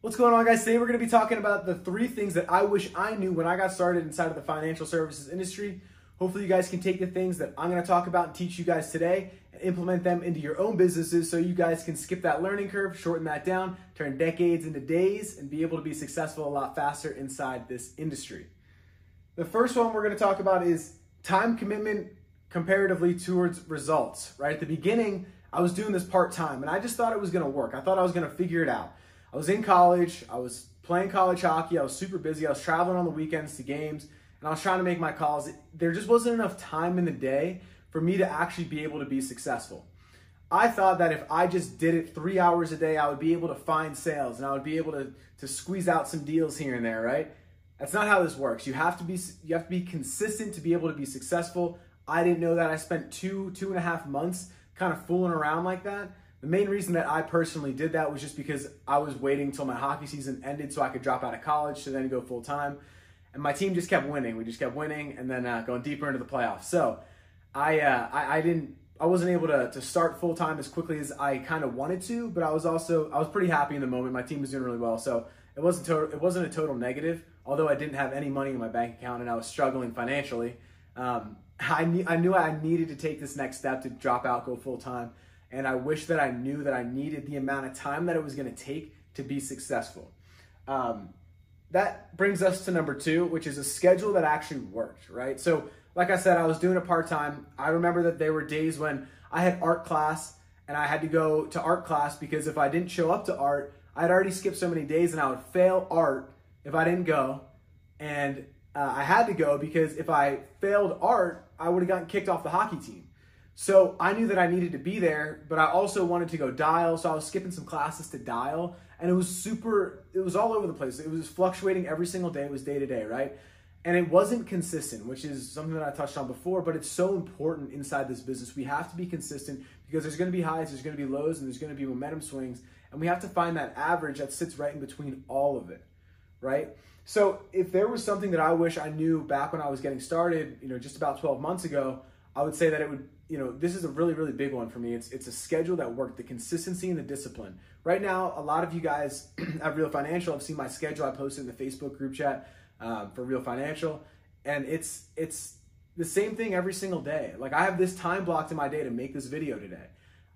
What's going on, guys? Today we're going to be talking about the three things that I wish I knew when I got started inside of the financial services industry. Hopefully, you guys can take the things that I'm going to talk about and teach you guys today and implement them into your own businesses so you guys can skip that learning curve, shorten that down, turn decades into days, and be able to be successful a lot faster inside this industry. The first one we're going to talk about is time commitment comparatively towards results, right? At the beginning, I was doing this part time and I just thought it was going to work. I thought I was going to figure it out. I was in college, I was playing college hockey, I was super busy, I was traveling on the weekends to games, and I was trying to make my calls. There just wasn't enough time in the day for me to actually be able to be successful. I thought that if I just did it three hours a day, I would be able to find sales and I would be able to, to squeeze out some deals here and there, right? That's not how this works. You have to be you have to be consistent to be able to be successful. I didn't know that. I spent two, two and a half months kind of fooling around like that. The main reason that I personally did that was just because I was waiting until my hockey season ended so I could drop out of college to then go full time. And my team just kept winning. We just kept winning and then uh, going deeper into the playoffs. So I, uh, I, I didn't I wasn't able to, to start full time as quickly as I kind of wanted to, but I was also I was pretty happy in the moment. My team was doing really well, so it wasn't it wasn't a total negative. Although I didn't have any money in my bank account and I was struggling financially, um, I, I knew I needed to take this next step to drop out, go full time. And I wish that I knew that I needed the amount of time that it was going to take to be successful. Um, that brings us to number two, which is a schedule that actually worked, right? So, like I said, I was doing it part time. I remember that there were days when I had art class and I had to go to art class because if I didn't show up to art, I'd already skipped so many days and I would fail art if I didn't go. And uh, I had to go because if I failed art, I would have gotten kicked off the hockey team. So I knew that I needed to be there, but I also wanted to go dial. So I was skipping some classes to dial, and it was super. It was all over the place. It was fluctuating every single day. It was day to day, right? And it wasn't consistent, which is something that I touched on before. But it's so important inside this business. We have to be consistent because there's to be highs, there's to be lows, and there's to be momentum swings, and we have to find that average that sits right in between all of it, right? So if there was something that I wish I knew back when I was getting started, you know, just about 12 months ago, I would say that it would you know, this is a really, really big one for me. It's it's a schedule that worked, the consistency and the discipline. Right now, a lot of you guys at Real Financial have seen my schedule. I posted in the Facebook group chat um, for Real Financial, and it's it's the same thing every single day. Like I have this time blocked in my day to make this video today.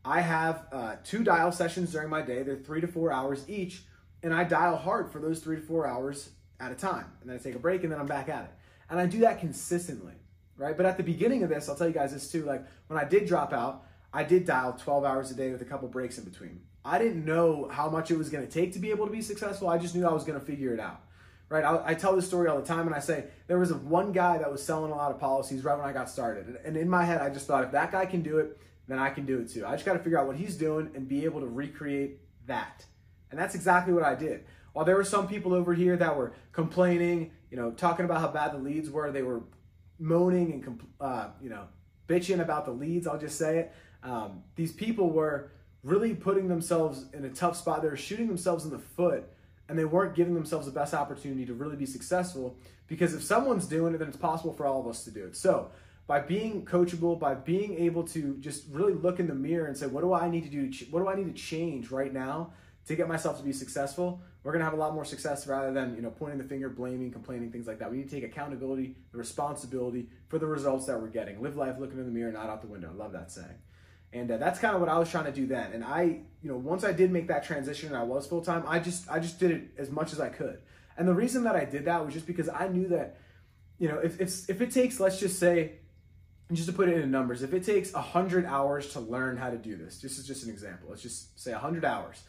I have uh, two dial sessions during my day. They're three to four hours each, and I dial hard for those three to four hours at a time, and then I take a break, and then I'm back at it. And I do that consistently right? But at the beginning of this, I'll tell you guys this too. Like when I did drop out, I did dial 12 hours a day with a couple breaks in between. I didn't know how much it was going to take to be able to be successful. I just knew I was going to figure it out, right? I, I, tell this story all the time, and I say there was one guy that was selling a lot of policies right when I got started, and in my head, I just thought if that guy can do it, then I can do it too. I just got to figure out what he's doing and be able to recreate that, and that's exactly what I did. While there were some people over here that were complaining, you know, talking about how bad the leads were, they were moaning and uh, you know bitching about the leads. I'll just say it. Um, these people were really putting themselves in a tough spot. They were shooting themselves in the foot, and they weren't giving themselves the best opportunity to really be successful. Because if someone's doing it, then it's possible for all of us to do it. So by being coachable, by being able to just really look in the mirror and say, what do I need to do? What do I need to change right now to get myself to be successful? we're gonna have a lot more success rather than you know pointing the finger, blaming, complaining, things like that. We need to take accountability, the responsibility for the results that we're getting. Live life looking in the mirror, not out the window. I love that saying. And uh, that's kind of what I was trying to do then. And I, you know, once I did make that transition and I was full time, I just I just did it as much as I could. And the reason that I did that was just because I knew that, you know, if if, if it takes, let's just say, just to put it in numbers, if it takes hundred hours to learn how to do this, this is just an example. Let's just say hundred hours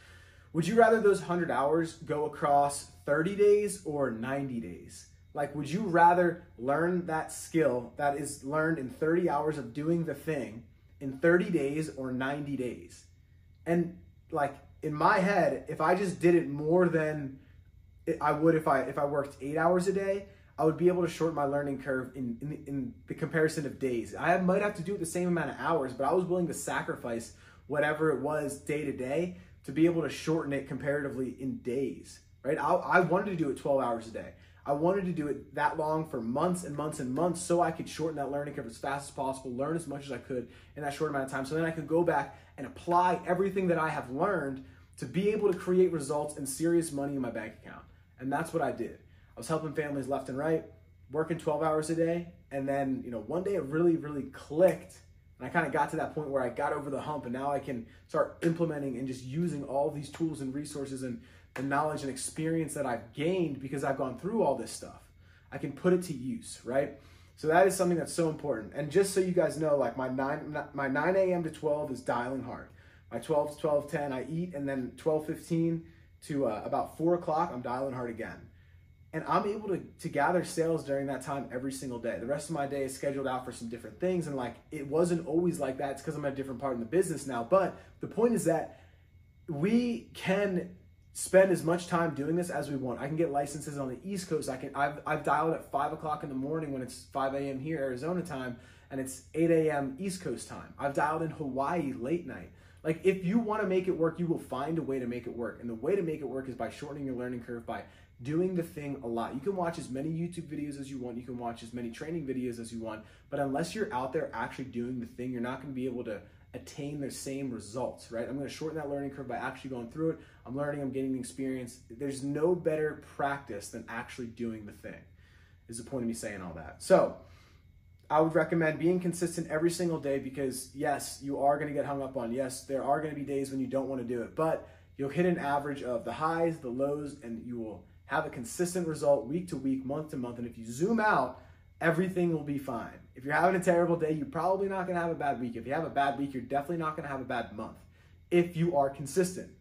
would you rather those 100 hours go across 30 days or 90 days? Like, would you rather learn that skill that is learned in 30 hours of doing the thing in 30 days or 90 days? And like in my head, if I just did it more than I would if I if I worked eight hours a day, I would be able to shorten my learning curve in, in, in the comparison of days. I might have to do it the same amount of hours, but I was willing to sacrifice whatever it was day to day to be able to shorten it comparatively in days, right? I, I wanted to do it 12 hours a day. I wanted to do it that long for months and months and months so I could shorten that learning curve as fast as possible, learn as much as I could in that short amount of time. So then I could go back and apply everything that I have learned to be able to create results and serious money in my bank account. And that's what I did. I was helping families left and right, working 12 hours a day. And then, you know, one day it really, really clicked. And I kind of got to that point where I got over the hump and now I can start implementing and just using all these tools and resources and the knowledge and experience that I've gained because I've gone through all this stuff. I can put it to use, right? So that is something that's so important. And just so you guys know, like my 9 my 9 a.m. to 12 is dialing hard. My 12 to 12:10 I eat, and then 12:15 to uh, about 4 o'clock I'm dialing hard again. And I'm able to, to gather sales during that time every single day. The rest of my day is scheduled out for some different things. And like, it wasn't always like that. It's because I'm at a different part in the business now. But the point is that we can spend as much time doing this as we want. I can get licenses on the East Coast. I can I've I've dialed at five o'clock in the morning when it's 5 a.m. here, Arizona time, and it's 8 a.m. East Coast time. I've dialed in Hawaii late night. Like if you want to make it work, you will find a way to make it work. And the way to make it work is by shortening your learning curve by doing the thing a lot. You can watch as many YouTube videos as you want, you can watch as many training videos as you want, but unless you're out there actually doing the thing, you're not going to be able to attain the same results, right? I'm going to shorten that learning curve by actually going through it. I'm learning, I'm gaining the experience. There's no better practice than actually doing the thing, is the point of me saying all that. So, I would recommend being consistent every single day because, yes, you are going to get hung up on. Yes, there are going to be days when you don't want to do it, but you'll hit an average of the highs, the lows, and you will have a consistent result week to week, month to month. And if you zoom out, everything will be fine. If you're having a terrible day, you're probably not going to have a bad week. If you have a bad week, you're definitely not going to have a bad month if you are consistent.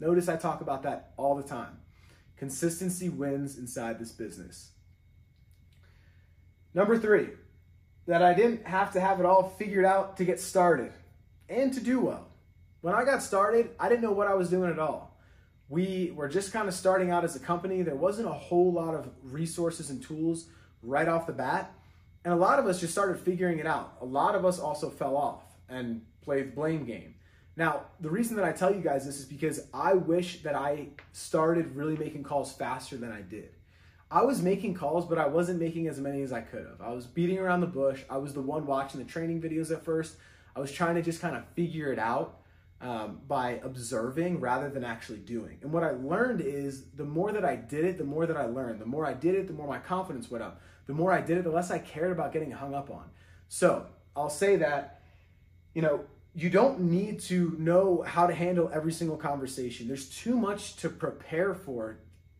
Notice I talk about that all the time. Consistency wins inside this business. Number three, that I didn't have to have it all figured out to get started and to do well. When I got started, I didn't know what I was doing at all. We were just kind of starting out as a company. There wasn't a whole lot of resources and tools right off the bat. And a lot of us just started figuring it out. A lot of us also fell off and played the blame game. Now, the reason that I tell you guys this is because I wish that I started really making calls faster than I did. I was making calls, but I wasn't making as many as I could have. I was beating around the bush. I was the one watching the training videos at first. I was trying to just kind of figure it out um, by observing rather than actually doing. And what I learned is the more that I did it, the more that I learned. The more I did it, the more my confidence went up the more I did it, the less I cared about getting hung up on. So I'll say that, you know, you don't need to know how to handle every single conversation. There's too much to prepare for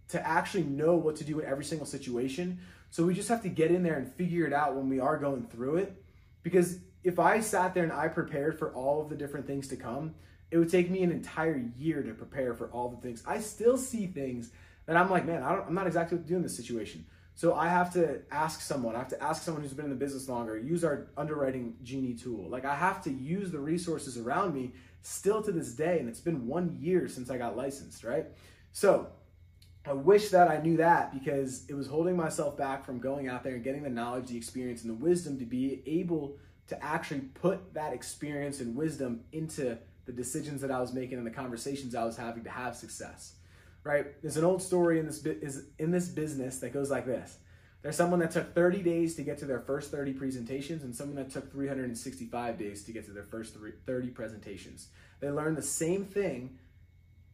to actually know what to do in every single situation. So we just have to get in there and figure it out when we are going through it. Because if I sat there and I prepared for all of the different things to come, it would take me an entire year to prepare for all the things. I still see things that I'm like, man, I am not exactly what to do in this situation. So I have to ask someone, I have to ask someone who's been in the business longer, use our underwriting genie tool. Like I have to use the resources around me still to this day. And it's been one year since I got licensed, right? So I wish that I knew that because it was holding myself back from going out there and getting the knowledge, the experience, and the wisdom to be able to actually put that experience and wisdom into the decisions that I was making and the conversations I was having to have success right? There's an old story in this is in this business that goes like this. There's someone that took 30 days to get to their first 30 presentations and someone that took 365 days to get to their first 30 presentations. They learned the same thing,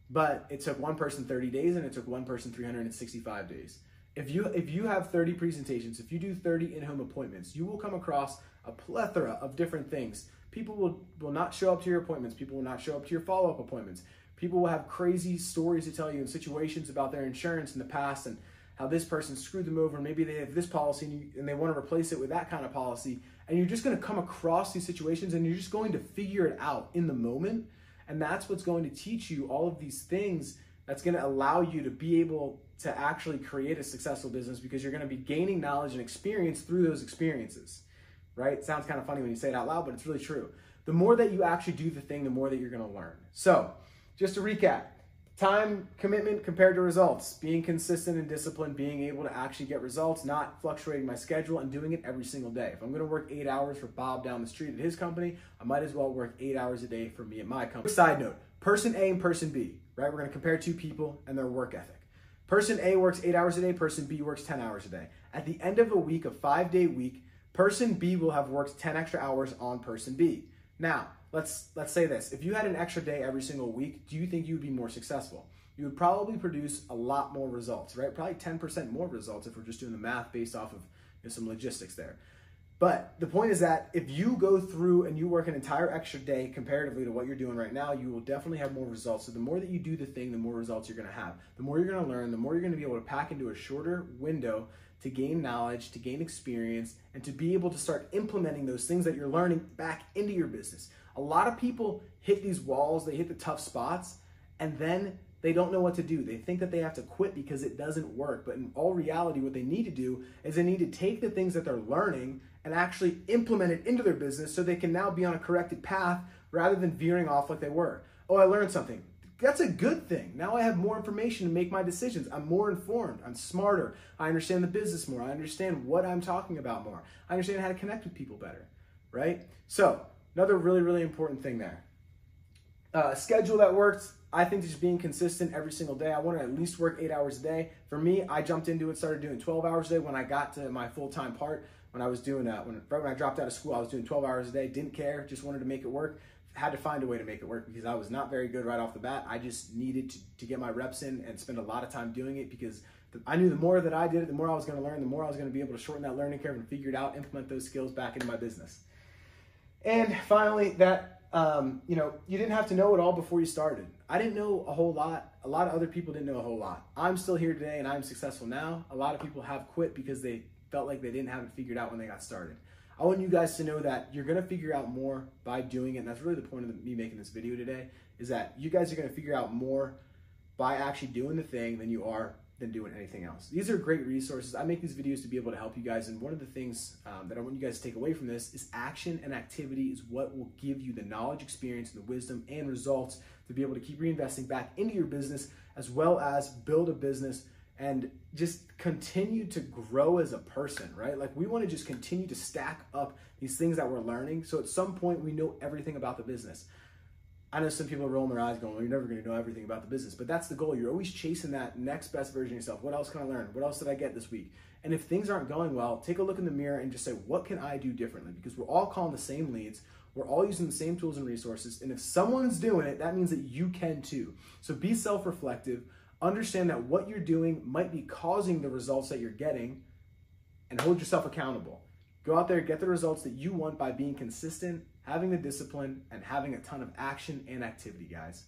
but it took one person 30 days and it took one person 365 days. If you if you have 30 presentations, if you do 30 in-home appointments, you will come across a plethora of different things. People will will not show up to your appointments. People will not show up to your follow-up appointments. People will have crazy stories to tell you and situations about their insurance in the past and how this person screwed them over. Maybe they have this policy and, you, and they want to replace it with that kind of policy. And you're just going to come across these situations and you're just going to figure it out in the moment. And that's what's going to teach you all of these things that's going to allow you to be able to actually create a successful business because you're going to be gaining knowledge and experience through those experiences. Right? It sounds kind of funny when you say it out loud, but it's really true. The more that you actually do the thing, the more that you're going to learn. So, just to recap time commitment compared to results, being consistent and disciplined, being able to actually get results, not fluctuating my schedule and doing it every single day. If I'm going to work eight hours for Bob down the street at his company, I might as well work eight hours a day for me at my company. Side note person A and person B, right? We're going to compare two people and their work ethic. Person A works eight hours a day, person B works 10 hours a day. At the end of a week, a five day week, person B will have worked 10 extra hours on person B. Now, let's let's say this. If you had an extra day every single week, do you think you would be more successful? You would probably produce a lot more results, right? Probably 10% more results if we're just doing the math based off of you know, some logistics there. But the point is that if you go through and you work an entire extra day comparatively to what you're doing right now, you will definitely have more results. So the more that you do the thing, the more results you're going to have. The more you're going to learn, the more you're going to be able to pack into a shorter window to gain knowledge, to gain experience, and to be able to start implementing those things that you're learning back into your business. A lot of people hit these walls, they hit the tough spots, and then they don't know what to do. They think that they have to quit because it doesn't work. But in all reality, what they need to do is they need to take the things that they're learning and actually implement it into their business so they can now be on a corrected path rather than veering off like they were. Oh, I learned something. That's a good thing. Now I have more information to make my decisions. I'm more informed. I'm smarter. I understand the business more. I understand what I'm talking about more. I understand how to connect with people better, right? So, another really, really important thing there. Uh, schedule that works. I think just being consistent every single day. I want to at least work eight hours a day. For me, I jumped into it, started doing 12 hours a day when I got to my full time part. When I was doing that, when right when I dropped out of school, I was doing 12 hours a day. Didn't care, just wanted to make it work. Had to find a way to make it work because I was not very good right off the bat. I just needed to, to get my reps in and spend a lot of time doing it because the, I knew the more that I did it, the more I was going to learn, the more I was going to be able to shorten that learning curve and figure it out, implement those skills back into my business. And finally, that um, you know, you didn't have to know it all before you started. I didn't know a whole lot. A lot of other people didn't know a whole lot. I'm still here today and I'm successful now. A lot of people have quit because they felt like they didn't have it figured out when they got started. I want you guys to know that you're going to figure out more by doing it. And that's really the point of me making this video today is that you guys are going to figure out more by actually doing the thing than you are than doing anything else. These are great resources. I make these videos to be able to help you guys. And one of the things um, that I want you guys to take away from this is action and activity is what will give you the knowledge, experience, and the wisdom and results to be able to keep reinvesting back into your business as well as build a business and just continue to grow as a person, right? Like we want to just continue to stack up these things that we're learning. So at some point we know everything about the business. I know some people are rolling their eyes going, well, you're never going to know everything about the business. But that's the goal. You're always chasing that next best version of yourself. What else can I learn? What else did I get this week? And if things aren't going well, take a look in the mirror and just say, what can I do differently? Because we're all calling the same leads. We're all using the same tools and resources. And if someone's doing it, that means that you can too. So be self reflective. Understand that what you're doing might be causing the results that you're getting and hold yourself accountable. Go out there, get the results that you want by being consistent, having the discipline, and having a ton of action and activity, guys.